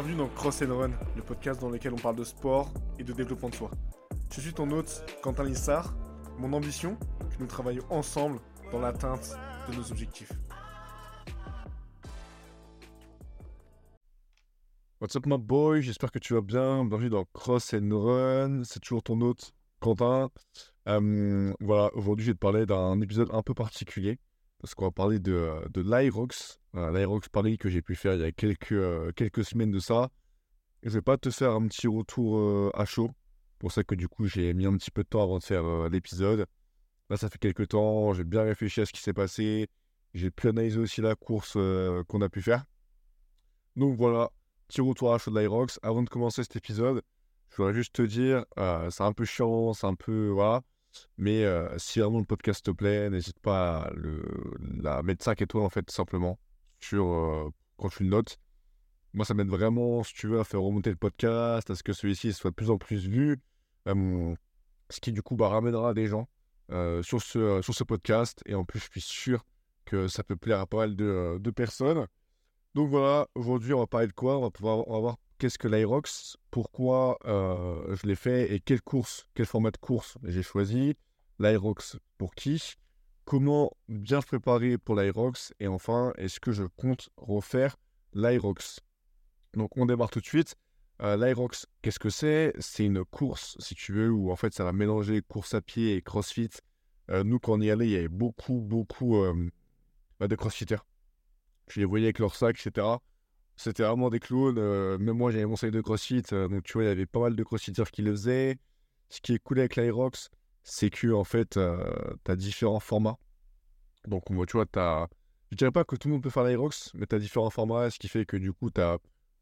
Bienvenue dans Cross and Run, le podcast dans lequel on parle de sport et de développement de soi. Je suis ton hôte, Quentin Lissard. Mon ambition, que nous travaillions ensemble dans l'atteinte de nos objectifs. What's up my boy, j'espère que tu vas bien. Bienvenue dans Cross and Run. C'est toujours ton hôte, Quentin. Euh, voilà, aujourd'hui je vais te parler d'un épisode un peu particulier parce qu'on va parler de, de l'Irox, euh, l'Irox Paris que j'ai pu faire il y a quelques, euh, quelques semaines de ça. Je vais pas te faire un petit retour euh, à chaud, pour ça que du coup j'ai mis un petit peu de temps avant de faire euh, l'épisode. Là ça fait quelques temps, j'ai bien réfléchi à ce qui s'est passé, j'ai pu aussi la course euh, qu'on a pu faire. Donc voilà, petit retour à chaud de l'Irox. Avant de commencer cet épisode, je voudrais juste te dire, euh, c'est un peu chiant, c'est un peu... Voilà. Mais euh, si vraiment le podcast te plaît, n'hésite pas à le, la mettre 5 étoiles en fait, simplement, sur, euh, quand tu le notes. Moi, ça m'aide vraiment, si tu veux, à faire remonter le podcast, à ce que celui-ci soit de plus en plus vu. ce qui, du coup, bah, ramènera des gens euh, sur, ce, sur ce podcast. Et en plus, je suis sûr que ça peut plaire à pas mal de, de personnes. Donc voilà, aujourd'hui, on va parler de quoi? On va, pouvoir, on va voir qu'est-ce que l'Irox, pourquoi euh, je l'ai fait et quelle course, quel format de course j'ai choisi, l'Irox pour qui, comment bien se préparer pour l'Irox et enfin, est-ce que je compte refaire l'Irox. Donc on démarre tout de suite. Euh, L'Irox, qu'est-ce que c'est? C'est une course, si tu veux, où en fait ça va mélanger course à pied et crossfit. Euh, nous, quand on y allait, il y avait beaucoup, beaucoup euh, bah, de crossfitters. Je les voyais avec leur sac, etc. C'était vraiment des clowns. euh, même moi, j'avais mon sac de crossfit. euh, donc, tu vois, il y avait pas mal de crossfitters qui le faisaient. Ce qui est cool avec l'Irox, c'est que, en fait, tu as différents formats. Donc, tu vois, tu as. Je dirais pas que tout le monde peut faire l'Irox, mais tu as différents formats, ce qui fait que, du coup, tu as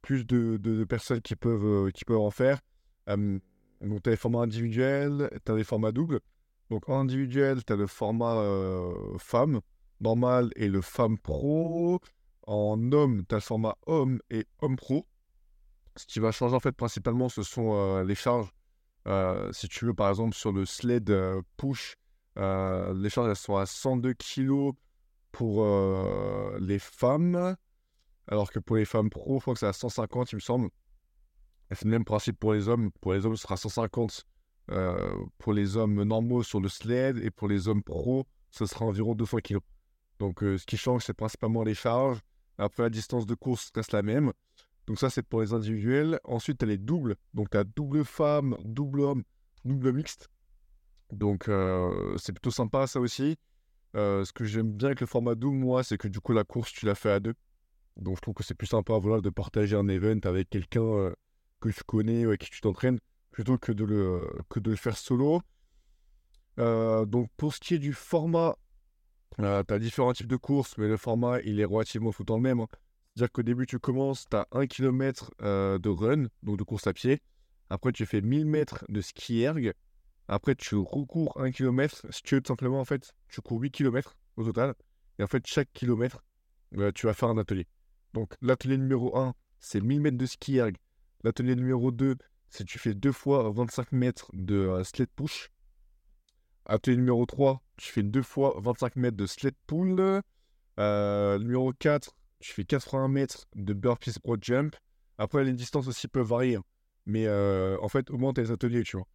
plus de, personnes qui peuvent, euh, en faire. Euh, donc, tu as les formats individuels, tu as les formats doubles. Donc, individuel, tu as le format euh, femme normal et le femme pro. En homme, tu as le format homme et homme pro. Ce qui va changer en fait principalement, ce sont euh, les charges. Euh, si tu veux, par exemple, sur le sled euh, push, les charges elles sont à 102 kg pour les femmes, alors que pour les femmes pro, je crois que c'est à 150, il me semble. C'est le même principe pour les hommes. Pour les hommes, ce sera 150 euh, pour les hommes normaux sur le sled, et pour les hommes pro, ce sera environ 200 kg. Donc, ce qui change, c'est principalement les charges. Après, la distance de course reste la même. Donc, ça, c'est pour les individuels. Ensuite, tu as les doubles. Donc, tu as double femme, double homme, double mixte. Donc, euh, c'est plutôt sympa, ça aussi. Euh, ce que j'aime bien avec le format double, moi, c'est que du coup, la course, tu la fais à deux. Donc, je trouve que c'est plus sympa voilà, de partager un event avec quelqu'un euh, que tu connais avec qui tu t'entraînes plutôt que de le, que de le faire solo. Donc, pour ce qui est du format, tu as différents types de courses, mais le format, il est relativement tout le temps le même. hein. C'est-à-dire qu'au début, tu commences, tu as 1 km de run, donc de course à pied. Après, tu fais 1000 mètres de ski erg. Après, tu recours 1 km. Si tu veux, simplement, en fait, tu cours 8 km au total. Et en fait, chaque kilomètre, euh, tu vas faire un atelier. Donc, l'atelier numéro 1, c'est 1000 mètres de ski erg. L'atelier numéro 2, c'est tu fais deux fois 25 mètres de euh, sled push. Atelier numéro 3, tu fais deux fois 25 mètres de sled pull. Euh, numéro 4, tu fais 80 mètres de burpees broad jump. Après, les distances aussi peuvent varier. Mais euh, en fait, au moins, les ateliers, tu vois.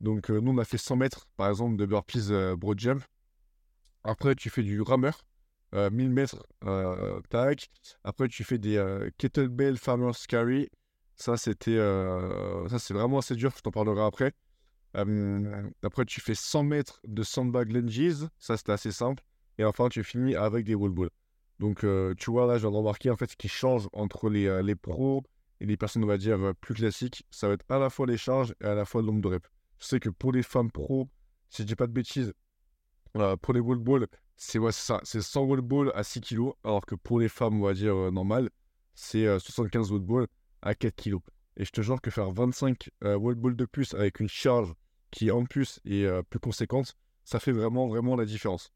Donc, euh, nous, on a fait 100 mètres, par exemple, de burpees euh, broad jump. Après, tu fais du rameur, euh, 1000 mètres, tac. Après, tu fais des kettlebell farmers carry. Ça, c'était, ça, c'est vraiment assez dur, je t'en parlerai après. Après, tu fais 100 mètres de sandbag lunges. Ça, c'était assez simple. Et enfin, tu finis avec des wall balls. Donc, tu vois, là, je viens de remarquer en fait ce qui change entre les, les pros et les personnes, on va dire, plus classiques. Ça va être à la fois les charges et à la fois le nombre de reps. Je sais que pour les femmes pros, si je dis pas de bêtises, pour les wall balls, c'est ouais, c'est ça, c'est 100 wall balls à 6 kg, alors que pour les femmes, on va dire, normales, c'est euh, 75 wall balls à 4 kg. Et je te jure que faire 25 euh, wall balls de plus avec une charge qui, en plus, est euh, plus conséquente, ça fait vraiment, vraiment la différence.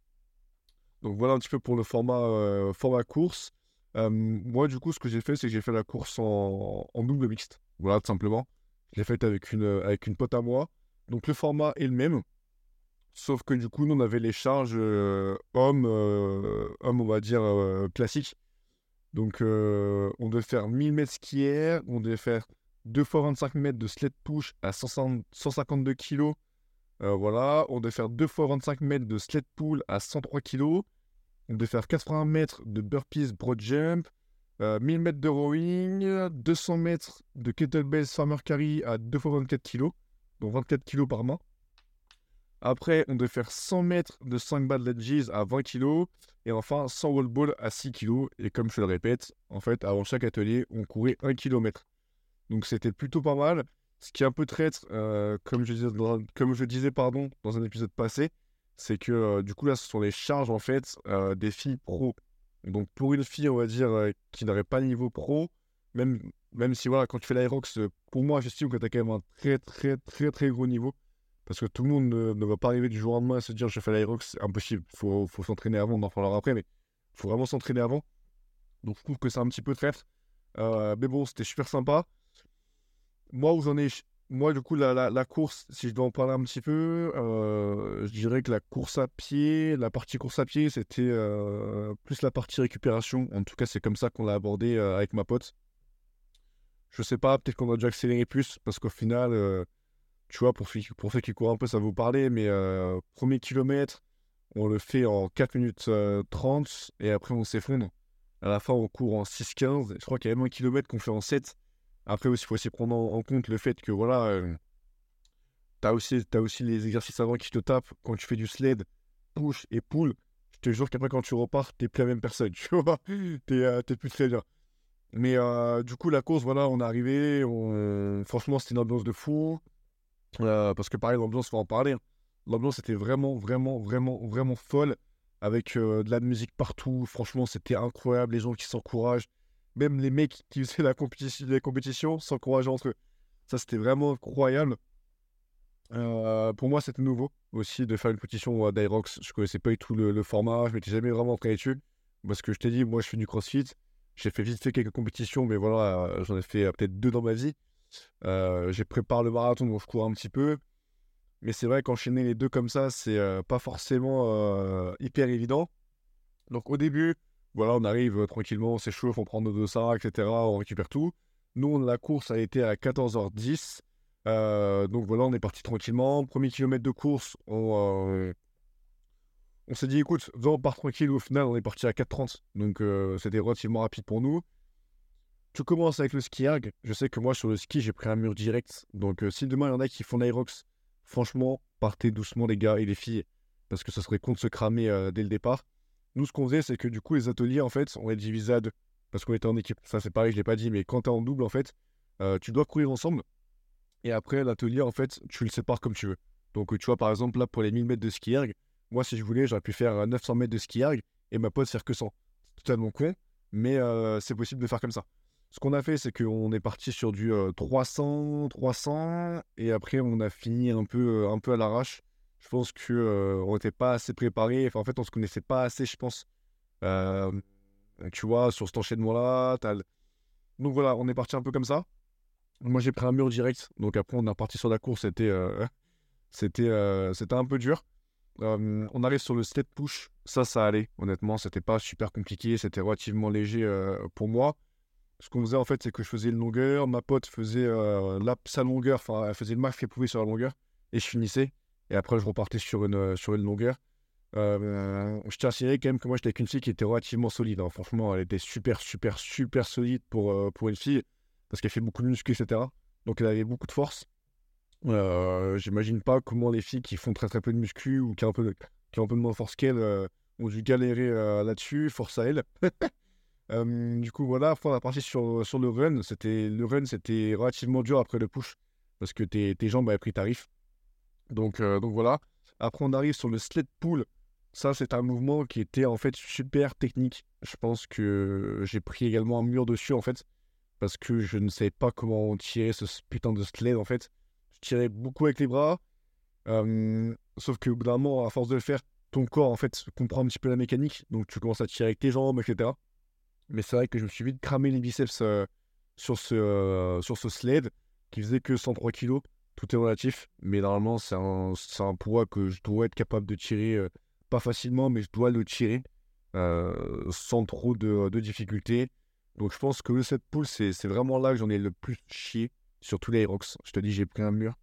Donc voilà un petit peu pour le format, euh, format course. Euh, moi, du coup, ce que j'ai fait, c'est que j'ai fait la course en, double mixte. Voilà, tout simplement. Je l'ai faite avec une, avec une pote à moi. Donc le format est le même. Sauf que du coup, nous, on avait les charges euh, hommes, hommes, on va dire, euh, classiques. Donc, on devait faire 1000 mètres ski air, on devait faire 2 fois 25 mètres de sled push à 152 kg. voilà, on devait faire 2 fois 25 mètres de sled pull à 103 kg. On devait faire 80 mètres de burpees broad jump, 1000 mètres de rowing, 200 mètres de kettlebell farmer carry à 2 fois 24 kg, donc 24 kg par main. Après, on devait faire 100 mètres de 5 bad ledges à 20 kg. Et enfin, 100 wall ball à 6 kg. Et comme je le répète, en fait, avant chaque atelier, on courait 1 km. Donc c'était plutôt pas mal. Ce qui est un peu traître, euh, comme, je disais, comme je disais pardon, dans un épisode passé, c'est que euh, du coup là, ce sont les charges en fait euh, des filles pro. Donc pour une fille, on va dire, qui n'aurait pas le niveau pro, même, même si voilà, quand tu fais l'Aerox, pour moi, j'estime que tu as quand même un très très très très gros niveau. Parce que tout le monde ne, va pas arriver du jour au lendemain à se dire je fais l'aérox, c'est impossible. Faut, faut s'entraîner avant, on en parlera après, mais il faut vraiment s'entraîner avant. Donc je trouve que c'est un petit peu traître. Mais bon, c'était super sympa. Moi, où j'en ai. Moi, du coup, la, course, si je dois en parler un petit peu, euh, je dirais que la course à pied, la partie course à pied, c'était euh, plus la partie récupération. En tout cas, c'est comme ça qu'on l'a abordé avec ma pote. Je sais pas, peut-être qu'on a dû accélérer plus, parce qu'au final, tu vois, pour, ceux qui courent un peu, ça va vous parler, mais euh, premier kilomètre, on le fait en 4 minutes 30 euh, et après on s'effondre. À la fin, on court en 6-15. Je crois qu'il y a même un kilomètre qu'on fait en 7. Après aussi, il faut aussi prendre en, compte le fait que voilà, euh, tu as, aussi, aussi les exercices avant qui te tapent. Quand tu fais du sled, push et pull, je te jure qu'après, quand tu repars, t'es plus la même personne. Tu vois, t'es plus très bien. Mais du coup, la course, voilà, on est arrivé. franchement, c'était une ambiance de fou. Euh, parce que pareil, l'ambiance, faut en parler. Hein. L'ambiance était vraiment, vraiment, vraiment, vraiment folle. Avec euh, de la musique partout. Franchement, c'était incroyable. Les gens qui s'encouragent. Même les mecs qui faisaient la compétition, les compétitions s'encourageaient entre eux. Ça, c'était vraiment incroyable. Euh, pour moi, c'était nouveau aussi de faire une compétition d'Irox. Je connaissais pas du tout le, format. Je m'étais jamais vraiment entraîné dessus. Parce que je t'ai dit, moi, je fais du crossfit. J'ai fait vite fait quelques compétitions, mais voilà, j'en ai fait peut-être deux dans ma vie. Euh, j'ai préparé le marathon, donc je cours un petit peu. Mais c'est vrai qu'enchaîner les deux comme ça, c'est euh, pas forcément euh, hyper évident. Donc au début, voilà, on arrive tranquillement, on s'échauffe, on prend nos deux etc. On récupère tout. Nous, la course a été à 14h10. donc voilà, on est parti tranquillement. Premier kilomètre de course, on, on s'est dit, écoute, on part tranquille. Au final, on est parti à 4h30. Donc c'était relativement rapide pour nous. Tu commences avec le ski erg. Je sais que moi, sur le ski, j'ai pris un mur direct. Donc, euh, si demain, il y en a qui font l'Aerox, franchement, partez doucement, les gars et les filles, parce que ça serait con de se cramer euh, dès le départ. Nous, ce qu'on faisait, c'est que du coup, les ateliers, en fait, on les divisait à deux, parce qu'on était en équipe. Ça, c'est pareil, je ne l'ai pas dit, mais quand tu es en double, en fait, euh, tu dois courir ensemble. Et après, l'atelier, en fait, tu le sépares comme tu veux. Donc, tu vois, par exemple, là, pour les 1000 mètres de ski moi, si je voulais, j'aurais pu faire 900 mètres de ski et ma pote faire que 100. C'est totalement con, mais c'est possible de faire comme ça. Ce qu'on a fait, c'est qu'on est parti sur du 300, 300, et après on a fini un peu, un peu à l'arrache. Je pense qu'on n'était pas assez préparé. En fait, on se connaissait pas assez, je pense. tu vois, sur cet enchaînement-là. Donc voilà, on est parti un peu comme ça. Moi, j'ai pris un mur direct. Donc après, on est parti sur la course. C'était, c'était, c'était un peu dur. on arrive sur le step push. Ça, ça allait. Honnêtement, c'était pas super compliqué. C'était relativement léger pour moi. Ce qu'on faisait en fait, c'est que je faisais une longueur, ma pote faisait la, sa longueur, enfin elle faisait le max qu'elle pouvait sur la longueur, et je finissais. Et après, je repartais sur une, euh, sur une longueur. Euh, je tiens à signaler quand même que moi j'étais avec une fille qui était relativement solide. Hein. Franchement, elle était super, super, super solide pour, pour une fille, parce qu'elle fait beaucoup de muscles, etc. Donc elle avait beaucoup de force. J'imagine pas comment les filles qui font très très peu de muscu ou qui ont un peu de, qui ont un peu de moins force qu'elle ont dû galérer là-dessus. Force à elle. du coup, voilà, on a parti sur, sur le run. Le run, c'était relativement dur après le push parce que tes, tes jambes avaient pris tarif. Donc, donc voilà. Après, on arrive sur le sled pull. Ça, c'est un mouvement qui était en fait super technique. Je pense que j'ai pris également un mur dessus en fait parce que je ne savais pas comment tirer ce putain de sled en fait. Je tirais beaucoup avec les bras. sauf que bout à force de le faire, ton corps en fait comprend un petit peu la mécanique. Donc tu commences à tirer avec tes jambes, etc. Mais c'est vrai que je me suis vite cramé les biceps euh, sur, ce, euh, sur ce sled qui faisait que 103 kg. Tout est relatif, mais normalement, c'est un, un, poids que je dois être capable de tirer, euh, pas facilement, mais je dois le tirer sans trop de, de difficultés. Donc je pense que le set pull, c'est vraiment là que j'en ai le plus chié sur tous les Aerox. Je te dis, j'ai pris un mur.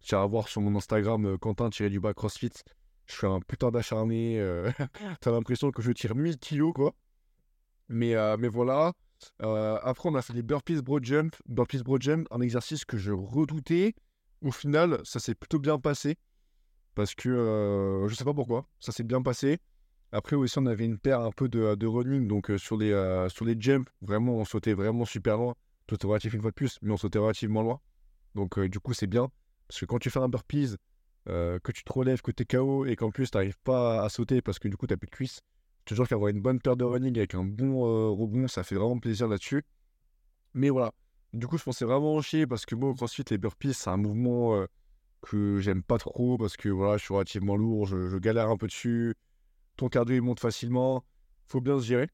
Tu vas voir sur mon Instagram, euh, Quentin tiré du bas CrossFit. Je suis un putain d'acharné. Euh, T'as l'impression que je tire 1000 kilos, quoi. Mais, euh, mais voilà. après, on a fait les burpees broad jump. Burpees broad jump, un exercice que je redoutais. Au final, ça s'est plutôt bien passé. Parce que je sais pas pourquoi. Ça s'est bien passé. Après aussi, on avait une paire un peu de, running. Donc sur, les, sur les jumps, vraiment, on sautait vraiment super loin. Toi, relatif une fois de plus, mais on sautait relativement loin. Donc du coup, c'est bien. Parce que quand tu fais un burpees, euh, que tu te relèves, que tu es KO et qu'en plus tu n'arrives pas à sauter parce que du coup tu n'as plus de cuisses, je te jure qu'avoir une bonne paire de running avec un bon euh, rebond, ça fait vraiment plaisir là-dessus. Mais voilà, du coup je pensais vraiment chier parce que moi, ensuite les burpees, c'est un mouvement euh, que j'aime pas trop parce que voilà, je suis relativement lourd, je, galère un peu dessus, ton cardio il monte facilement, faut bien se gérer.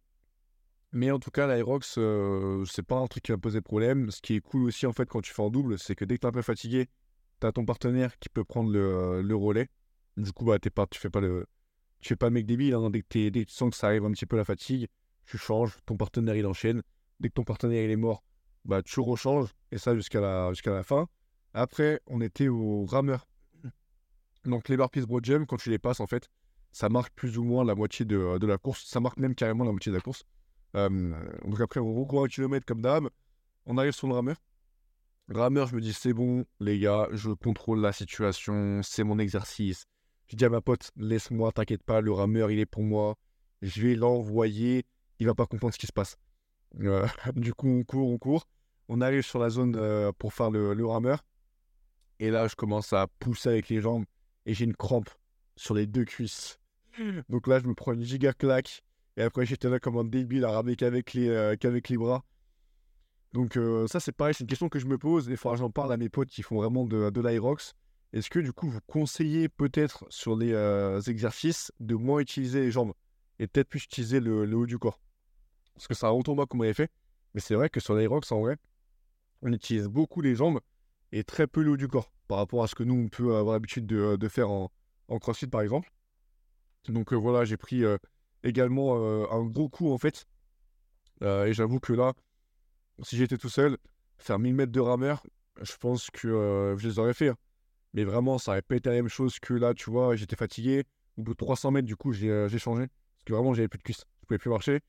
Mais en tout cas, l'Aerox, c'est pas un truc qui va poser problème. Ce qui est cool aussi, en fait, quand tu fais en double, c'est que dès que tu es un peu fatigué, tu as ton partenaire qui peut prendre le, le relais. Du coup, bah, pas, tu fais pas le, tu fais pas mec débile. Hein. Dès, que tu sens que ça arrive un petit peu la fatigue, tu changes, ton partenaire il enchaîne. Dès que ton partenaire il est mort, bah, tu rechanges. Et ça jusqu'à la, jusqu'à la fin. Après, on était au rameur. Donc les burpees broad quand tu les passes, en fait, ça marque plus ou moins la moitié de, de la course. Ça marque même carrément la moitié de la course. Euh, donc après, on recourt un kilomètre comme d'hab. On arrive sur le rameur. Rameur, je me dis, c'est bon, les gars, je contrôle la situation, c'est mon exercice. Je dis à ma pote, laisse-moi, t'inquiète pas, le rameur, il est pour moi. Je vais l'envoyer, il va pas comprendre ce qui se passe. Euh, du coup, on court, on court. On arrive sur la zone euh, pour faire le, rameur. Et là, je commence à pousser avec les jambes et j'ai une crampe sur les deux cuisses. Donc là, je me prends une giga claque. Et après, j'étais là comme un débile à ramener qu'avec les, euh, qu'avec les bras. Donc euh, ça, c'est pareil, c'est une question que je me pose. Des fois, j'en parle à mes potes qui font vraiment de, de. Est-ce que du coup, vous conseillez peut-être sur les exercices de moins utiliser les jambes et peut-être plus utiliser le, haut du corps? Parce que c'est un retour comme on avait fait. Mais c'est vrai que sur l'Aerox, en vrai, on utilise beaucoup les jambes et très peu le haut du corps par rapport à ce que nous, on peut avoir l'habitude de, faire en, CrossFit, par exemple. Donc euh, voilà, j'ai pris également un gros coup, en fait. et j'avoue que là, si j'étais tout seul, faire 1000 mètres de rameur, je pense que euh, je les aurais fait. Hein. Mais vraiment, ça aurait pas été la même chose que là, tu vois, j'étais fatigué. Au bout de 300 mètres, du coup, j'ai euh, changé. Parce que vraiment, j'avais plus de cuisses. Je pouvais plus marcher.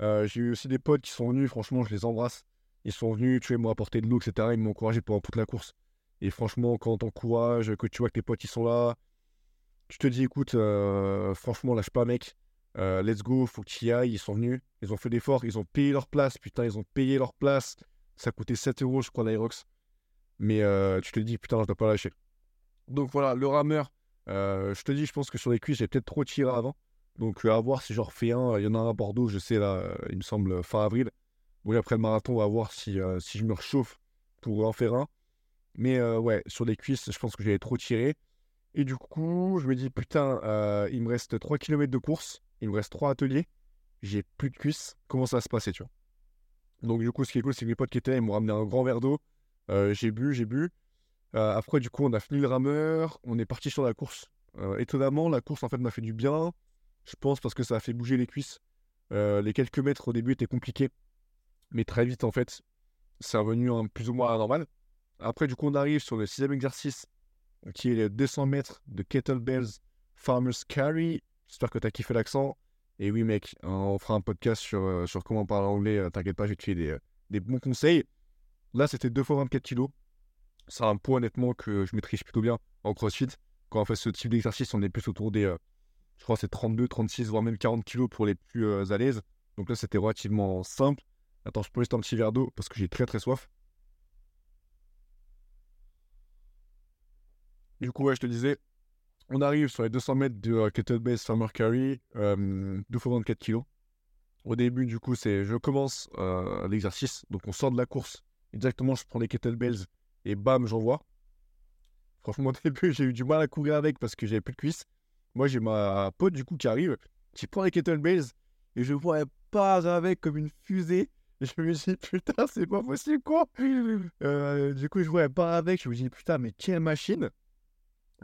Euh, j'ai eu aussi des potes qui sont venus, franchement, je les embrasse. Ils sont venus, tu sais, m'ont apporté de l'eau, etc. Ils m'ont encouragé pendant toute la course. Et franchement, quand t'encourages, que tu vois que tes potes, ils sont là, tu te dis, écoute, franchement, lâche pas, mec. Euh, let's go, faut tu y ailles. Ils sont venus, ils ont fait l'effort, ils ont payé leur place. Putain, ils ont payé leur place. Ça coûtait 7 euros, je crois, l'Aerox. Mais euh, tu te dis, putain, je dois pas lâcher. Donc voilà, le rameur, euh, je te dis, je pense que sur les cuisses, j'ai peut-être trop tiré avant. Donc à voir si j'en refais un. Il y en a un à Bordeaux, je sais, là, il me semble, fin avril. Oui, après le marathon, on va voir si, si je me réchauffe pour en faire un. Mais ouais, sur les cuisses, je pense que j'avais trop tiré. Et du coup, je me dis, putain, il me reste 3 km de course il me reste trois ateliers, j'ai plus de cuisses, comment ça va se passer, tu vois? Donc du coup, ce qui est cool, c'est que mes potes qui étaient là, ils m'ont ramené un grand verre d'eau, euh, j'ai bu, j'ai bu. Euh, après, du coup, on a fini le rameur, on est parti sur la course. Euh, étonnamment, la course, en fait, m'a fait du bien, je pense, parce que ça a fait bouger les cuisses. les quelques mètres au début étaient compliqués, mais très vite, en fait, c'est revenu un, plus ou moins à la normale. Après, du coup, on arrive sur le sixième exercice, qui est les 200 mètres de kettlebells farmer's carry J'espère que tu as kiffé l'accent. Et oui, mec, on fera un podcast sur, euh, sur comment parler anglais. Euh, t'inquiète pas, je vais te des, euh, des, bons conseils. Là, c'était 2 fois 24 kilos. C'est un poids, honnêtement, que je maîtrise plutôt bien en crossfit. Quand on fait ce type d'exercice, on est plus autour des, je crois, c'est 32, 36, voire même 40 kilos pour les plus à l'aise. Donc là, c'était relativement simple. Attends, je peux juste un petit verre d'eau parce que j'ai très très soif. Du coup, ouais, je te disais, on arrive sur les 200 mètres de uh, kettlebell farmer carry, euh, 2 fois 24 kg. Au début, du coup, c'est je commence euh, l'exercice. Donc, on sort de la course. Exactement, je prends les kettlebells et bam, j'envoie. Franchement, au début, j'ai eu du mal à courir avec parce que j'avais plus de cuisses. Moi, j'ai ma pote, du coup, qui arrive, qui prend les kettlebells et je vois pas avec comme une fusée. Je me dis, putain, c'est pas possible, quoi. Euh, du coup, je vois pas avec. Je me dis, putain, mais quelle machine.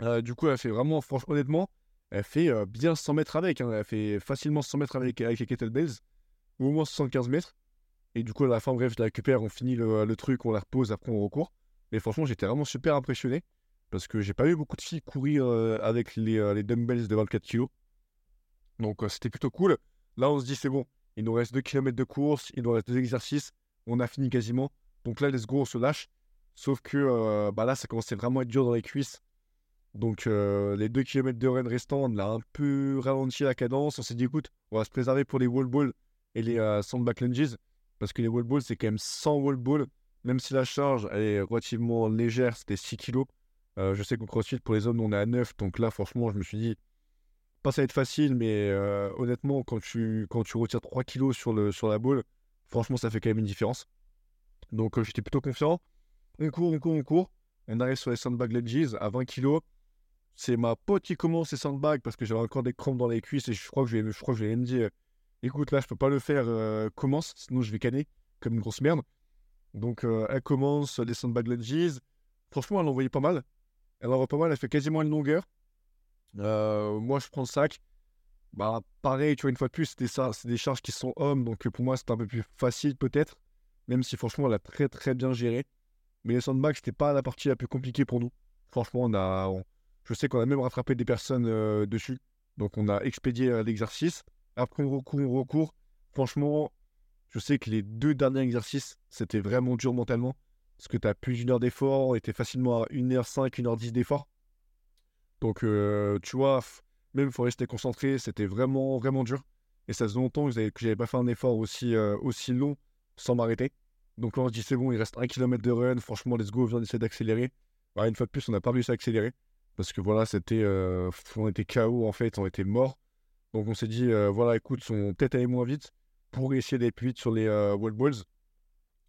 Euh, du coup, elle fait vraiment, franchement, honnêtement, elle fait euh, bien 100 mètres avec. Hein. Elle fait facilement 100 mètres avec, avec les kettlebells, ou au moins 75 mètres. Et du coup, à la fin, bref, je la récupère, on finit le, le truc, on la repose, après on recourt. Mais franchement, j'étais vraiment super impressionné parce que j'ai pas vu beaucoup de filles courir avec les, les dumbbells de 24 kg. Donc c'était plutôt cool. Là, on se dit c'est bon, il nous reste 2 km de course, il nous reste 2 exercices, on a fini quasiment. Donc là, let's go, on se lâche. Sauf que bah là, ça commençait vraiment à être dur dans les cuisses. Donc les 2 km de run restants, on a un peu ralenti la cadence. On s'est dit écoute, on va se préserver pour les wall balls et les sandbag lunges. Parce que les wall balls, c'est quand même 100 wall balls. Même si la charge elle est relativement légère, c'était 6 kg. je sais qu'au CrossFit, pour les hommes, on est à 9. Donc là, franchement, je me suis dit, pas ça va être facile, mais honnêtement, quand tu, quand tu retires 3 kg sur, le, sur la boule, franchement, ça fait quand même une différence. Donc j'étais plutôt confiant. On court, on court, on court. On arrive sur les sandbag ledges à 20 kg. C'est ma pote qui commence ces sandbags parce que j'avais encore des crampes dans les cuisses et je crois que je vais, me dire écoute, là, je peux pas le faire, commence, sinon je vais canner comme une grosse merde. Donc, elle commence les sandbag lunges. Franchement, elle envoyait pas mal. Elle envoie pas mal, elle fait quasiment une longueur. Moi, je prends le sac. Bah, pareil, tu vois, une fois de plus, c'est des, charges qui sont hommes, donc pour moi, c'est un peu plus facile peut-être, même si franchement, elle a très très bien géré. Mais les sandbags, c'était pas la partie la plus compliquée pour nous. Franchement, on a, je sais qu'on a même rattrapé des personnes dessus, donc on a expédié l'exercice. Après, on recourt, on recourt. Franchement, je sais que les deux derniers exercices, c'était vraiment dur mentalement. Parce que tu as plus d'une heure d'effort, on était facilement à 1h05, 1h10 d'effort. Donc, euh, tu vois, même il faut rester concentré, c'était vraiment, vraiment dur. Et ça faisait longtemps que j'avais pas fait un effort aussi, euh, aussi long sans m'arrêter. Donc là, on se dit, c'est bon, il reste un kilomètre de run. Franchement, let's go, on vient d'essayer d'accélérer. une fois de plus, on n'a pas réussi à accélérer. Parce que voilà, c'était. Euh, on était KO en fait, on était mort. Donc on s'est dit, voilà, écoute, on peut-être aller moins vite pour essayer d'aller plus vite sur les euh, wall balls.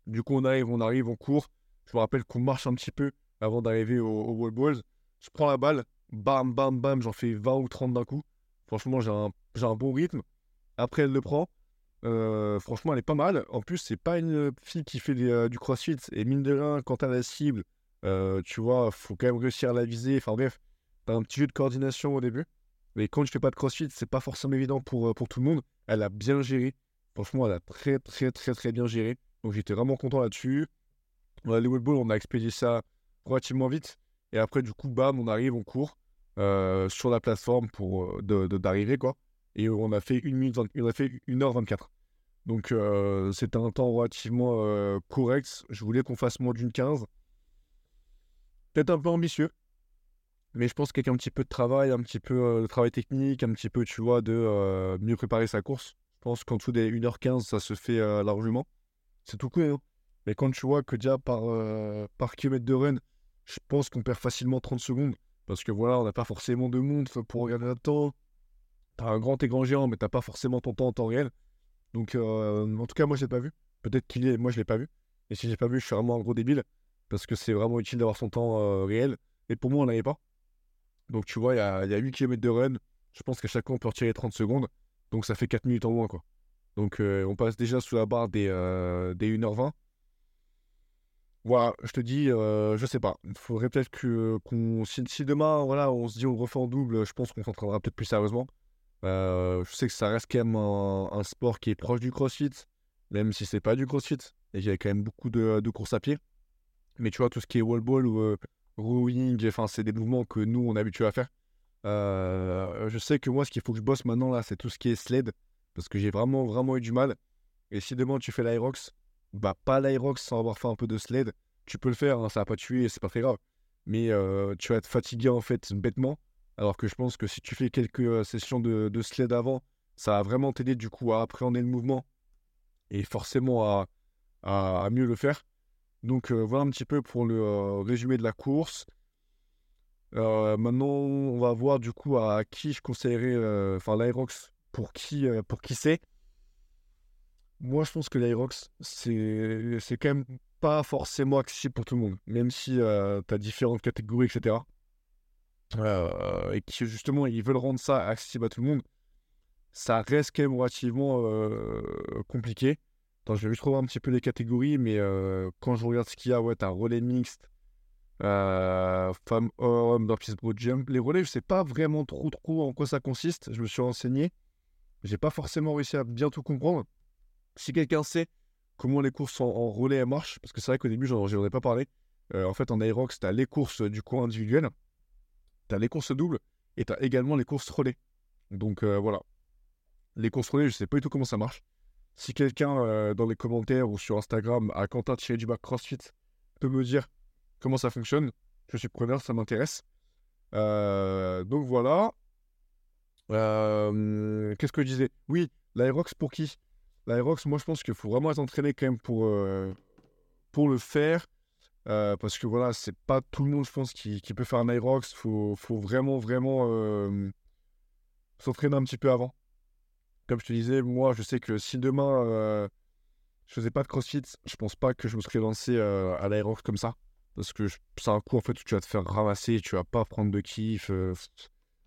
Du coup, on arrive, on arrive, on court. Je me rappelle qu'on marche un petit peu avant d'arriver aux, wall balls. Je prends la balle, bam, bam, bam, j'en fais 20 ou 30 d'un coup. Franchement, j'ai un, un, bon rythme. Après, elle le prend. Euh, franchement, elle est pas mal. En plus, c'est pas une fille qui fait euh, du crossfit. Et mine de rien, quand a la cible, tu vois, faut quand même réussir à la viser. Enfin bref, t'as un petit jeu de coordination au début. Mais quand je fais pas de crossfit, c'est pas forcément évident pour, pour tout le monde. Elle a bien géré. Franchement, elle a très, très, très, très bien géré. Donc, j'étais vraiment content là-dessus. les wall on a expédié ça relativement vite. Et après, du coup, bam, on arrive, on court euh, sur la plateforme pour euh, d'arriver, quoi. Et on a fait 1 minute, on a fait 1h24. Donc, euh, c'était un temps relativement correct. Je voulais qu'on fasse moins d'une 15. Peut-être un peu ambitieux. Mais je pense qu'avec un petit peu de travail, un petit peu de travail technique, un petit peu, tu vois, de mieux préparer sa course, je pense qu'en dessous des 1h15, ça se fait euh, largement. C'est tout cool. Hein. Mais quand tu vois que déjà par, euh, par kilomètre de run, je pense qu'on perd facilement 30 secondes. Parce que voilà, on n'a pas forcément de montre pour regarder le temps. T'as un grand écran géant, mais t'as pas forcément ton temps en temps réel. Donc, euh, en tout cas, moi, je l'ai pas vu. Peut-être qu'il est, moi, je l'ai pas vu. Et si j'ai pas vu, je suis vraiment un gros débile. Parce que c'est vraiment utile d'avoir son temps réel. Et pour moi, on n'avait pas. Donc, tu vois, il y a, y a 8 km de run. Je pense qu'à chaque fois, on peut retirer 30 secondes. Donc ça fait 4 minutes en moins, quoi. Donc euh, on passe déjà sous la barre euh, des 1h20. Voilà, je te dis, euh, je sais pas. Il faudrait peut-être que qu'on si, demain, voilà, on se dit on refait en double, je pense qu'on s'entraînera peut-être plus sérieusement. je sais que ça reste quand même un, sport qui est proche du crossfit, même si c'est pas du crossfit. Et il y a quand même beaucoup de, courses à pied. Mais tu vois, tout ce qui est wall ball ou rowing, enfin, c'est des mouvements que nous, on est habitué à faire. Euh, je sais que moi, ce qu'il faut que je bosse maintenant, là, c'est tout ce qui est sled. Parce que j'ai vraiment, vraiment eu du mal. Et si demain tu fais l'Aerox, bah pas l'Aerox sans avoir fait un peu de sled. Tu peux le faire, hein, ça va pas tuer, c'est pas très grave. Mais euh, tu vas être fatigué en fait bêtement. Alors que je pense que si tu fais quelques euh, sessions de, sled avant, ça va vraiment t'aider du coup à appréhender le mouvement et forcément à, mieux le faire. Donc voilà un petit peu pour le résumé de la course. Euh, maintenant, on va voir du coup à qui je conseillerais, euh, enfin l'Aerox, pour qui, euh, pour qui c'est. Moi, je pense que l'Aerox, c'est, quand même pas forcément accessible pour tout le monde, même si tu as différentes catégories, etc. et qui justement, ils veulent rendre ça accessible à tout le monde. Ça reste quand même relativement compliqué. Attends, je vais juste trouver un petit peu les catégories, mais quand je regarde ce qu'il y a, ouais, t'as relais mixte, euh, femme, homme, dans Broad Jump. Les relais, je sais pas vraiment trop trop en quoi ça consiste. Je me suis renseigné. J'ai pas forcément réussi à bien tout comprendre. Si quelqu'un sait, comment les courses en, relais elles marchent, parce que c'est vrai qu'au début, j'en j'en ai pas parlé. Euh, en fait, en Aerox, tu as les courses du coup individuelles, tu as les courses doubles, et tu as également les courses relais. Donc euh, voilà. Les courses relais, je sais pas du tout comment ça marche. Si quelqu'un euh, dans les commentaires ou sur Instagram à Quentin du bac CrossFit peut me dire comment ça fonctionne, je suis preneur, ça m'intéresse. Donc voilà. Qu'est-ce que je disais? Oui, l'aérox pour qui? L'aérox, moi je pense qu'il faut vraiment être entraîné quand même pour, euh, pour le faire. Euh, parce que voilà, c'est pas tout le monde, je pense, qui, qui peut faire un aérox. Il faut, faut vraiment, vraiment euh, s'entraîner un petit peu avant. Comme je te disais, moi je sais que si demain je faisais pas de crossfit, je pense pas que je me serais lancé à l'aérox comme ça. Parce que c'est un coup en fait où tu vas te faire ramasser, tu vas pas prendre de kiff.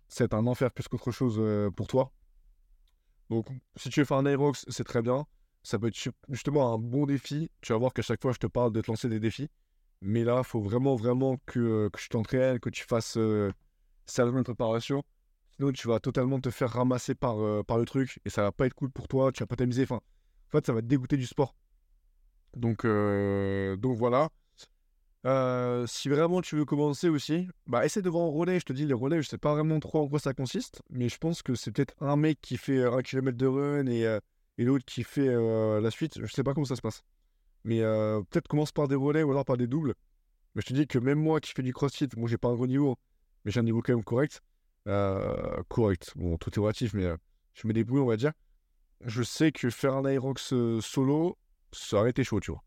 c'est un enfer plus qu'autre chose pour toi. Donc, si tu veux faire un Aerox, c'est très bien. Ça peut être justement un bon défi. Tu vas voir qu'à chaque fois, je te parle de te lancer des défis. Mais là, il faut vraiment, vraiment que, que je t'entraîne, que tu fasses euh, sérieusement une préparation. Sinon, tu vas totalement te faire ramasser par, euh, par le truc et ça va pas être cool pour toi. Tu vas pas t'amuser. Enfin, en fait, ça va te dégoûter du sport. Donc, euh, donc voilà. Euh, si vraiment tu veux commencer aussi, bah essaie de voir en relais. Je te dis, les relais, je sais pas vraiment trop en quoi ça consiste, mais je pense que c'est peut-être un mec qui fait euh, un kilomètre de run et, euh, et l'autre qui fait la suite. Je sais pas comment ça se passe. Mais peut-être commence par des relais ou alors par des doubles. Mais je te dis que même moi qui fais du crossfit, moi j'ai pas un gros niveau, mais j'ai un niveau quand même correct. Correct, bon, tout est relatif, mais je me débrouille, on va dire. Je sais que faire un Aerox solo, ça aurait été chaud, tu vois.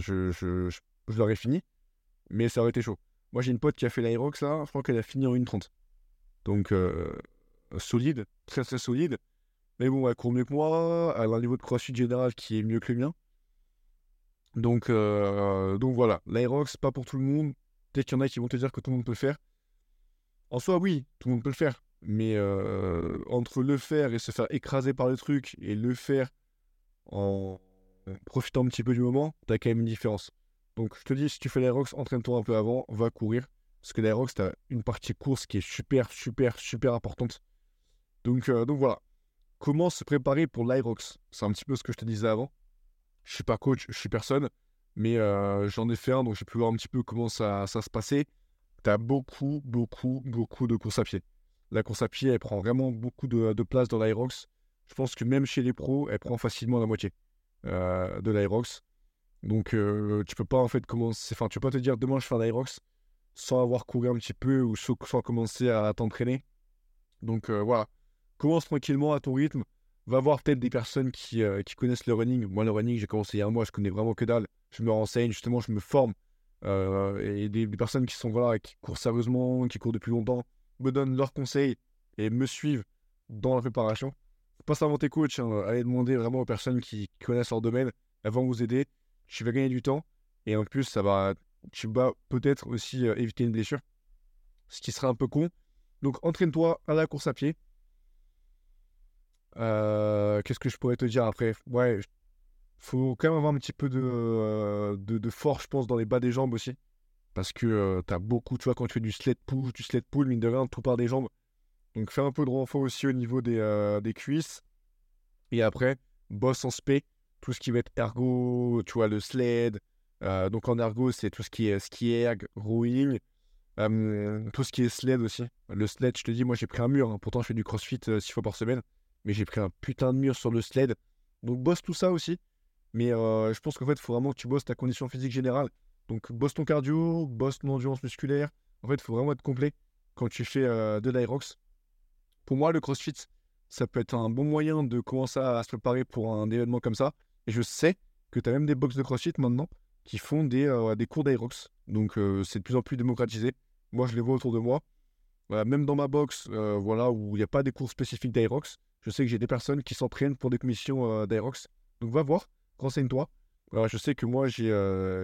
Je, je l'aurais fini, mais ça aurait été chaud. Moi j'ai une pote qui a fait l'Aerox là, je crois qu'elle a fini en 1.30. Donc euh, solide, très très solide. Mais bon, elle court mieux que moi, elle a un niveau de crossfit général qui est mieux que le mien. Donc, euh, donc voilà, l'aérox, pas pour tout le monde. Peut-être qu'il y en a qui vont te dire que tout le monde peut le faire. En soi, oui, tout le monde peut le faire. Mais euh, entre le faire et se faire écraser par le truc et le faire en profitant un petit peu du moment, t'as quand même une différence. Donc je te dis, si tu fais l'aérox, entraîne-toi un peu avant, va courir. Parce que l'aérox, t'as une partie course qui est super, super, super importante. Donc, euh, voilà. Comment se préparer pour l'aérox C'est un petit peu ce que je te disais avant. Je suis pas coach, je suis personne, mais euh, j'en ai fait un, donc j'ai pu voir un petit peu comment ça, se passait. Tu as beaucoup, beaucoup, beaucoup de courses à pied. La course à pied, elle prend vraiment beaucoup de, place dans l'aérox. Je pense que même chez les pros, elle prend facilement la moitié euh, de l'aérox. Donc euh, tu peux pas en fait commencer, enfin tu peux pas te dire demain je fais un aérox sans avoir couru un petit peu ou sans, commencer à t'entraîner. Donc euh, voilà, commence tranquillement à ton rythme va voir peut-être des personnes qui, euh, qui connaissent le running. Moi, le running, j'ai commencé il y a un mois, je connais vraiment que dalle. Je me renseigne, justement, je me forme. Et des, personnes qui sont, voilà, qui courent sérieusement, qui courent depuis longtemps, me donnent leurs conseils et me suivent dans la préparation. Faut pas s'inventer coach, hein. allez demander vraiment aux personnes qui connaissent leur domaine. Elles vont vous aider. Tu vas gagner du temps. Et en plus, ça va, tu vas peut-être aussi euh, éviter une blessure. Ce qui serait un peu con. Donc, entraîne-toi à la course à pied. Euh, Qu'est-ce que je pourrais te dire après? Ouais, faut quand même avoir un petit peu de, euh, de, de force, je pense, dans les bas des jambes aussi. Parce que euh, t'as beaucoup, tu vois, quand tu fais du sled push, du sled pull, mine de rien, tout part des jambes. Donc fais un peu de renfort aussi au niveau des, des cuisses. Et après, bosse en spé, tout ce qui va être ergo, tu vois, le sled. Euh, donc en ergo, c'est tout ce qui est ski erg, rowing, euh, tout ce qui est sled aussi. Le sled, je te dis, moi j'ai pris un mur, hein. pourtant je fais du crossfit euh, six fois par semaine mais j'ai pris un putain de mur sur le sled. Donc bosse tout ça aussi. Mais euh, je pense qu'en fait, il faut vraiment que tu bosses ta condition physique générale. Donc bosse ton cardio, bosse ton endurance musculaire. En fait, il faut vraiment être complet quand tu fais euh, de l'aérox. Pour moi, le crossfit, ça peut être un bon moyen de commencer à se préparer pour un événement comme ça. Et je sais que tu as même des box de crossfit maintenant qui font des, euh, des cours d'aérox. Donc euh, c'est de plus en plus démocratisé. Moi, je les vois autour de moi. Même dans ma box, euh, voilà, où il n'y a pas des cours spécifiques d'aérox, je sais que j'ai des personnes qui s'entraînent pour des commissions d'aérox. Donc va voir, renseigne-toi. Je sais que moi, j'ai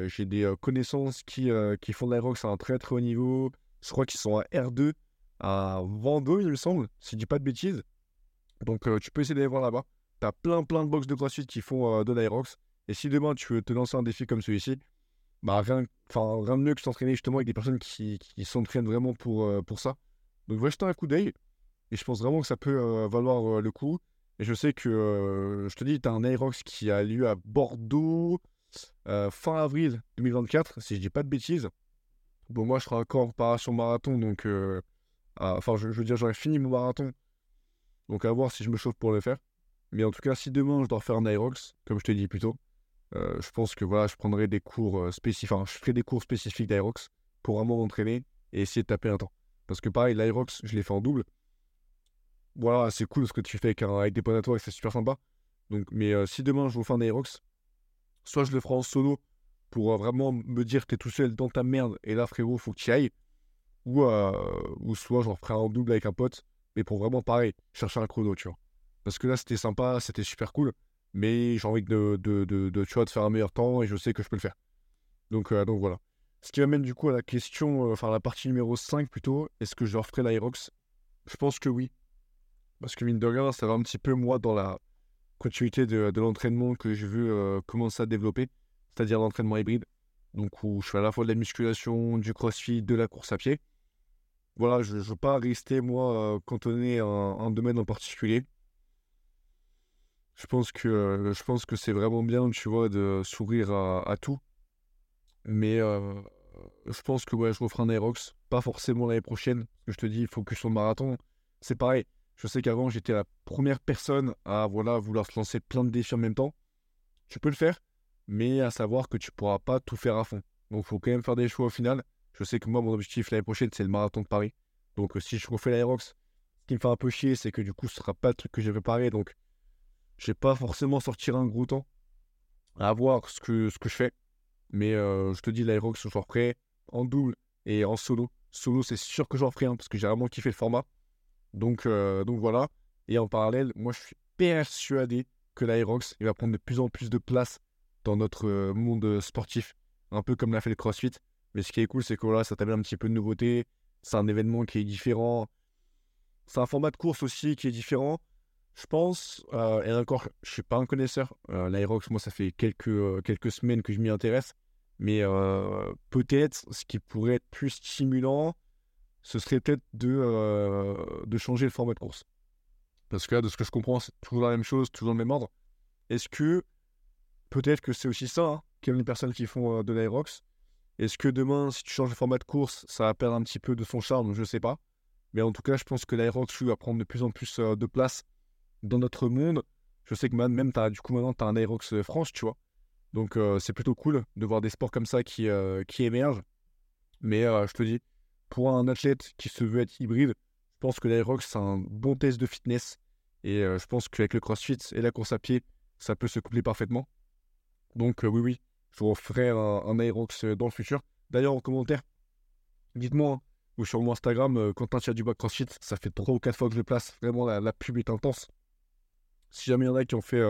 j'ai des connaissances qui, qui font de l'aérox à un très très haut niveau. Je crois qu'ils sont à R2, à Vendôme, il me semble, si je dis pas de bêtises. Donc tu peux essayer d'aller voir là-bas. Tu as plein plein de box de CrossFit qui font euh, de l'aérox. Et si demain tu veux te lancer un défi comme celui-ci, bah rien, rien de mieux que s'entraîner justement avec des personnes qui, s'entraînent vraiment pour, euh, pour ça. Donc va jeter un coup d'œil. Et je pense vraiment que ça peut euh, valoir le coup. Et je sais que, je te dis, tu as un Aerox qui a lieu à Bordeaux fin avril 2024, si je dis pas de bêtises. Bon, moi, je serai encore en préparation marathon, donc. enfin, je, veux dire, j'aurais fini mon marathon. Donc, à voir si je me chauffe pour le faire. Mais en tout cas, si demain je dois faire un Aerox, comme je t'ai dit plus tôt, je pense que voilà, je prendrai des cours spécifiques. Enfin, je ferai des cours spécifiques d'Aerox pour vraiment m'entraîner et essayer de taper un temps. Parce que pareil, l'Aerox, je l'ai fait en double. Voilà, c'est cool ce que tu fais avec, des potes à toi c'est super sympa. Donc, mais si demain je vous fais un Aerox, soit je le ferai en solo pour vraiment me dire que t'es tout seul dans ta merde et là frérot, faut que tu ailles. Ou, ou soit j'en ferai un double avec un pote, mais pour vraiment pareil, chercher un chrono, tu vois. Parce que là c'était sympa, c'était super cool, mais j'ai envie de, de, de, tu vois, de faire un meilleur temps et je sais que je peux le faire. Donc, donc voilà. Ce qui m'amène du coup à la question, enfin la partie numéro 5 plutôt, est-ce que je referai l'Aerox Je pense que oui. Parce que mine de rien, ça va un petit peu moi dans la continuité de, l'entraînement que je veux commencer à développer, c'est-à-dire l'entraînement hybride. Donc où je fais à la fois de la musculation, du crossfit, de la course à pied. Voilà, je ne veux pas rester moi cantonné à un, domaine en particulier. Je pense que je pense que c'est vraiment bien, tu vois, de s'ouvrir à, tout. Mais je pense que ouais, je referai un Aerox, pas forcément l'année prochaine. Je te dis, que je sois marathon. C'est pareil. Je sais qu'avant, j'étais la première personne à voilà, vouloir se lancer plein de défis en même temps. Tu peux le faire, mais à savoir que tu pourras pas tout faire à fond. Donc, il faut quand même faire des choix au final. Je sais que moi, mon objectif l'année prochaine, c'est le marathon de Paris. Donc, euh, si je refais l'Aerox, ce qui me fait un peu chier, c'est que du coup, ce sera pas le truc que j'ai préparé. Donc, je vais pas forcément sortir un gros temps à voir ce que, je fais. Mais euh, je te dis, l'Aerox, je referai en double et en solo. Solo, c'est sûr que j'en ferai un parce que j'ai vraiment kiffé le format. Donc, euh, donc voilà. Et en parallèle, moi, je suis persuadé que l'Aerox il va prendre de plus en plus de place dans notre euh, monde sportif, un peu comme l'a fait le CrossFit. Mais ce qui est cool, c'est que voilà, ça t'amène un petit peu de nouveauté. C'est un événement qui est différent. C'est un format de course aussi qui est différent. Je pense, euh, et encore, je suis pas un connaisseur. L'Aerox, moi, ça fait quelques, quelques semaines que je m'y intéresse. Mais peut-être ce qui pourrait être plus stimulant, ce serait peut-être de, euh, de changer le format de course. Parce que là, de ce que je comprends, c'est toujours la même chose, toujours le même ordre. Est-ce que peut-être que c'est aussi ça hein, a les personnes qui font euh, de l'aerox Est-ce que demain, si tu changes le format de course, ça va perdre un petit peu de son charme? Je ne sais pas. Mais en tout cas, je pense que l'aerox va prendre de plus en plus euh, de place dans notre monde. Je sais que même, as, du coup, maintenant, tu as un aerox France, tu vois. Donc, c'est plutôt cool de voir des sports comme ça qui, qui émergent. Mais je te dis, pour un athlète qui se veut être hybride, je pense que l'aerox, c'est un bon test de fitness. Et euh, je pense qu'avec le crossfit et la course à pied, ça peut se coupler parfaitement. Donc, euh, oui, oui, je vous ferai un, aerox euh, dans le futur. D'ailleurs, en commentaire, dites-moi, hein, ou sur mon Instagram, Quentin Dubac CrossFit, ça fait 3 ou 4 fois que je le place. Vraiment, la, pub est intense. Si jamais il y en a qui ont fait,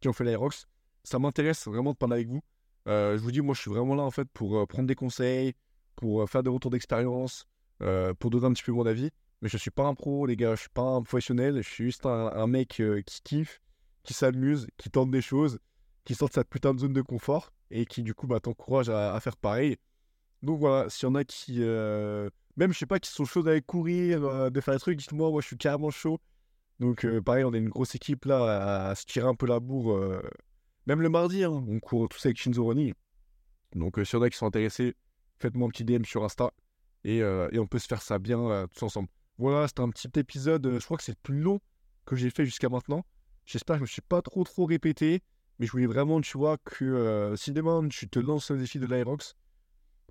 qui ont fait l'aerox, ça m'intéresse vraiment de parler avec vous. je vous dis, moi, je suis vraiment là, en fait, pour prendre des conseils, pour euh, faire des retours d'expérience, euh, pour donner un petit peu mon avis. Mais je suis pas un pro, les gars, je suis pas un professionnel, je suis juste un, mec euh, qui kiffe, qui s'amuse, qui tente des choses, qui sort de cette putain de zone de confort et qui du coup bah, t'encourage à, faire pareil. Donc voilà, s'il y en a qui, même je sais pas, qui sont chauds d'aller courir, de faire des trucs, dites-moi, moi je suis carrément chaud. Donc pareil, on est une grosse équipe là à, se tirer un peu la bourre. même le mardi, hein, on court tous avec Shinzo Roni. Donc s'il y en a qui sont intéressés, faites-moi un petit DM sur Insta et, euh, et, on peut se faire ça bien euh, tous ensemble. Voilà, c'était un petit épisode, euh, je crois que c'est le plus long que j'ai fait jusqu'à maintenant. J'espère que je ne me suis pas trop trop répété, mais je voulais vraiment, tu vois, que si demain tu te lances le défi de l'Aerox,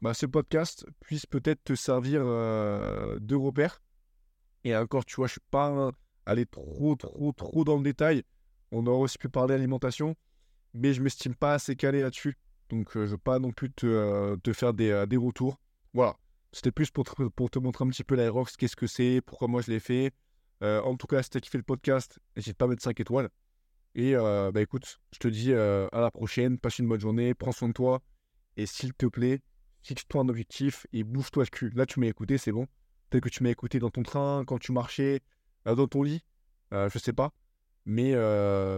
bah, ce podcast puisse peut-être te servir de repère. Et encore, tu vois, je ne suis pas allé trop trop trop dans le détail. On aurait aussi pu parler d'alimentation, mais je ne m'estime pas assez calé là-dessus. Donc, euh, je ne veux pas non plus te, euh, faire euh, des, retours. Voilà. C'était plus pour te, pour te montrer un petit peu l'Aerox, qu'est-ce que c'est, pourquoi moi je l'ai fait. en tout cas, si tu kiffé le podcast, n'hésite pas à mettre 5 étoiles. Et bah écoute, je te dis à la prochaine, passe une bonne journée, prends soin de toi. Et s'il te plaît, fixe-toi un objectif et bouge-toi le cul. Là, tu m'as écouté, c'est bon. Peut-être que tu m'as écouté dans ton train, quand tu marchais, dans ton lit, je sais pas. Mais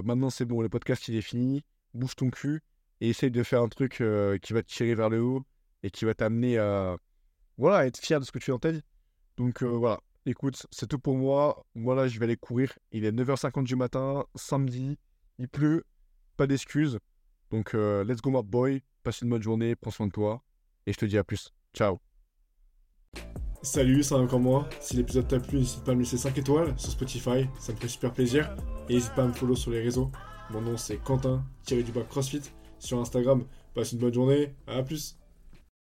maintenant, c'est bon, le podcast il est fini. Bouge ton cul et essaye de faire un truc euh, qui va te tirer vers le haut et qui va t'amener à, voilà, être fier de ce que tu fais dans ta. Donc euh, voilà, écoute, c'est tout pour moi. Moi, là, je vais aller courir. Il est 9h50 du matin, samedi. Il pleut. Pas d'excuses. Donc, euh, let's go, my boy. Passe une bonne journée. Prends soin de toi. Et je te dis à plus. Ciao. Salut, c'est encore moi. Si l'épisode t'a plu, n'hésite pas à me laisser 5 étoiles sur Spotify, ça me ferait super plaisir. Et n'hésite pas à me follow sur les réseaux. Mon nom c'est Quentin, tiré du bas CrossFit. Sur Instagram, passe une bonne journée, à plus